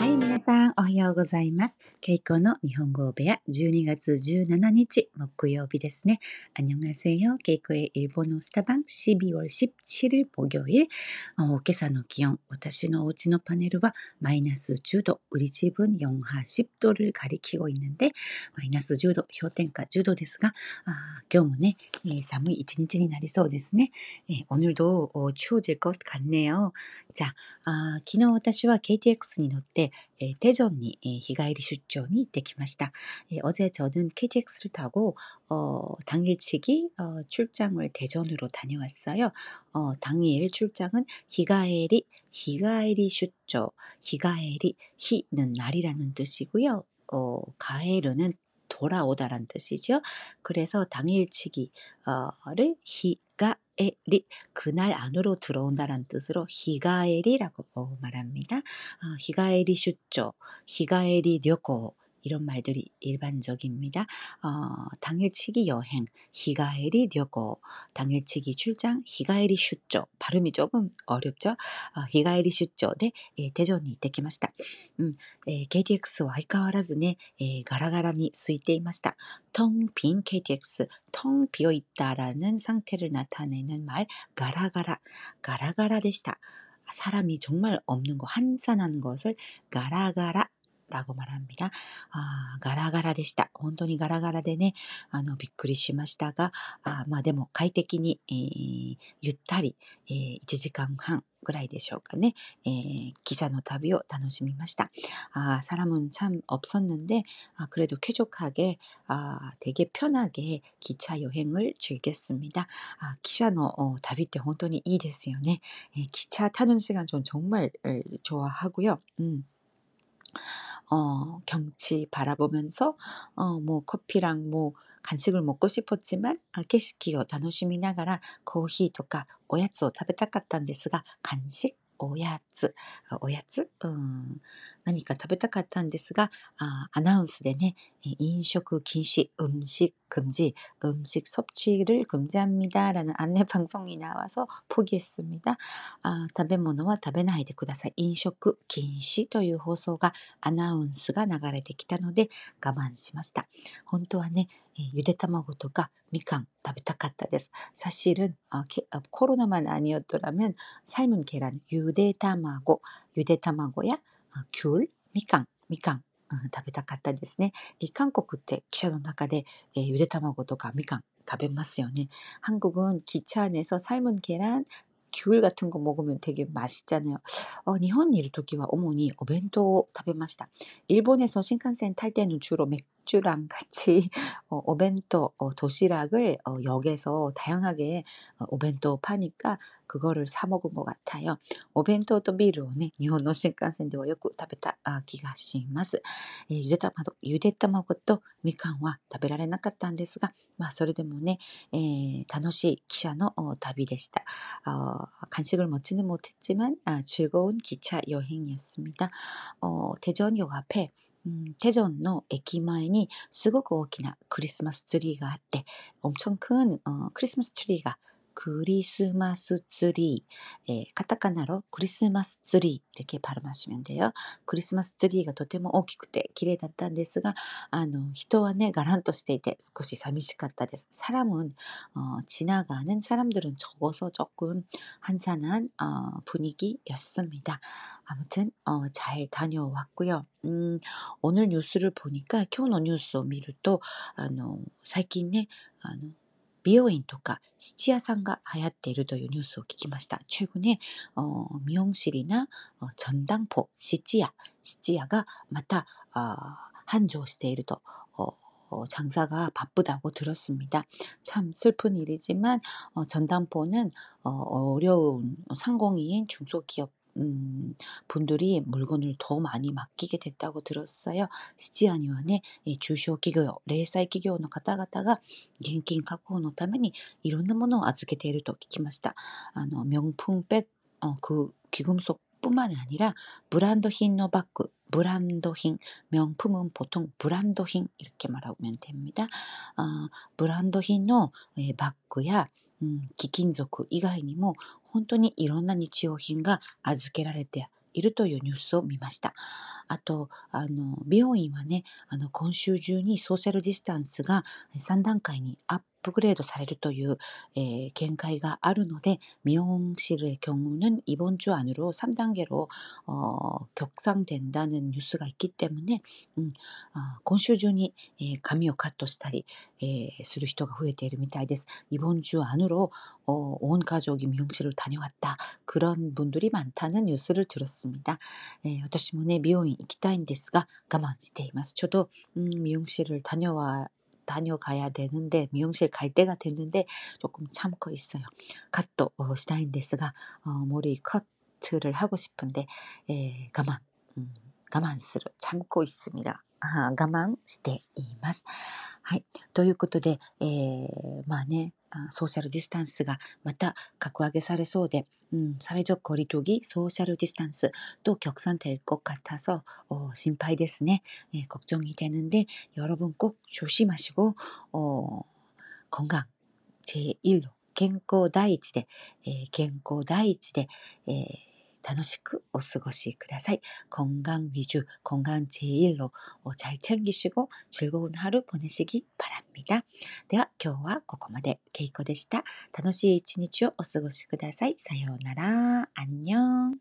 はい、皆さん、おはようございます。ケイコの日本語部屋、12月17日、木曜日ですね。안녕하세 요。 ケイコ의 일본어スタバン12월17일 목요 일。 今朝の気温、私のお家のパネルはマイナス10度、우리집은 영하10도를 가리키고 있는데、 マイナス10度、氷点下10度ですが、あ今日もね、えー、寒い一日になりそうですね。えー、오늘도추워질것같네요じゃあ、昨日私は KTX に乗って、 えテジョンに、え日帰り出張に行ってきました。え어제저는 KTX를 타고 어, 당일치기 어, 출장을 대전으로 다녀왔어요. 어, 당일 출장은 히가에리, 히가에리 슈죠. 히가에리, 히는 날이라는 뜻이고요. 어, 가에르는 돌아오다란 뜻이죠. 그래서 당일치기를 히가에리 그날 안으로 들어온다란 뜻으로 히가에리라고 말합니다. 어, 히가에리 슈죠. 히가에리 료고 이런 말들이 일반적입니다. 어, 당일치기 여행, 히가에리 려고, 당일치기 출장, 히가에리 슈죠. 발음이 조금 어렵죠? 어, 히가에리 슈죠. 네, 예, 대전이 できました. 음, 예, KTX와 相変わらずね、えー、ガラガラに空いていました。텅빈 KTX, 텅 비어 있다라는 상태를 나타내는 말, 가라가라, 가라가라でした. 사람이 정말 없는 거, 한산한 것을 가라가라 라고말합니 다。 あガラガラでした。本当にガラガラでね、あの、びっくりしましたが、あまあでも快適に、えー、ゆったり、えー、1時間半ぐらいでしょうかね、えー、기차の旅を楽しみました。아사람은참없었는데아그래도쾌적하게아되게편하게기차여행을즐겼습니다아기차の旅って本当にいいですよね에기차타는시간전정말좋아하고요음 어, 경치 바라보면서 어, 뭐 커피랑 뭐 간식을 먹고 싶었지만 아, 게시키요 다노시미나가라 코히とか おやつを食べたかったんですが 간식 おやつ、おやつ、うん、何か食べたかったんですが、あアナウンスでね、 飲食禁止、음식금지음식섭취를금지합니다라는안내방송이나와서포기했습니다あ食べ物は食べないでください。飲食禁止という放送が、アナウンスが流れてきたので我慢しました。本当はね、ゆで卵とかみかん食べたかったです。사실은코로나만아니었더라면삶은계란유대卵유대卵や귤みかんみ かん食べたかったですね。韓国って汽車の中で、えー、ゆで卵とかみかん食べますよね。한국은기차안에서삶은계란귤같은거먹으면되게맛있잖아요 어,日本にいる時は主にお弁当を食べました。일본에서新幹線탈 때는 주로 맥 주랑 같이 어, 오벤토 어, 도시락을 어, 역에서 다양하게 어, 오벤토 파니까 그거를 사 먹은 것 같아요. 오벤토 또 비루네 일본 신칸센では よく 食べた 기가 します. 예, 유대卵, 유대卵 또 미칸は 食べられなかったんですが、まあそれでもね、 예, 楽しい汽車の 어, 旅でした. 어, 간식을 먹지는 못했지만 아, 즐거운 기차 여행이었습니다. 어, 대전역 앞에 テジョンの駅前にすごく大きなクリスマスツリーがあって、엄청큰クリスマスツリーが 크리스마스 트리 예, 카타카나로 クリスマスツリー 이렇게 발음하시면 돼요. クリスマスツリーが とても大きくて綺麗だったんですがあの人はねがらんとしていて少し寂しかったです。사람은 어, 지나가는 사람들은 적어서 조금 한산한 어, 분위기였습니다. 아무튼 어, 잘 다녀왔고요. 음, 오늘 뉴스를 보니까 今日のニュースを見るとあの最近ねあの 美容院とか質屋さんが流行っているというニュースを聞きました。中国ね、미용실이나전당포質屋、質屋がまた繁盛していると장사가바쁘다고들었습니다참슬픈일이지만어전당포는어어려운상공인중소기업 음, 분들이 물건을 더 많이 맡기게 됐다고 들었어요. 시치아니와네 주쇼企業, 레이사이企業の 方々が 現金 確保の ために いろんなものを預けていると聞きました. あの 명품백 어, 그 귀금속 뿐만 아니라 브랜드힌의 바그, 브랜드힌, 명품은 보통 브랜드힌 이렇게 말하면 됩니다. 어, 브랜드힌의 바그야 음, 기kin족 以外にも 本当にいろんな日用品が預けられているというニュースを見ました。あと、あの、美容院はね、あの、今週中にソーシャルディスタンスが3段階にアッ ップグレードされるという、えー、見解があるので미용실의 예, 경우는 이번 주 안으로 3단계로 어, 격상된다는 뉴스가 있기 때문에 음, 아, 今週中に 에, 髪をカットしたりする人が増えているみたいです. 이번 주 안으로 어, 온 가족이 미용실을 다녀왔다 그런 분들이 많다는 뉴스를 들었습니다. 예, 에, 私もね美容院行きたいんですが我慢しています. 저도 음, 미용실을 다녀와 다녀가야 되는데 미용실 갈 때가 됐는데 조금 참고 있어요. 컷도 어, したいんですが 어, 머리 커트를 하고 싶은데 예, 가만 음, 가만する 참고 있습니다. 我慢しています。はい。ということで、えー、まあね、 ソーシャルディスタンスがまた格上げされそうで、음 사회적 거리두기, 소셜 디스턴스 또 격상될 것 같아서 어, 심파이ですね. 네, 걱정이 되는데 여러분 꼭 조심하시고 어, 건강 제1로 健康第一で、えー、健康第一で、えー 楽しくお過ごしください。건강위주건강제일로잘챙기시고즐거운하루보내시기바랍니다では今日はここまで。けいこでした。楽しい一日をお過ごしください。さようなら。안녕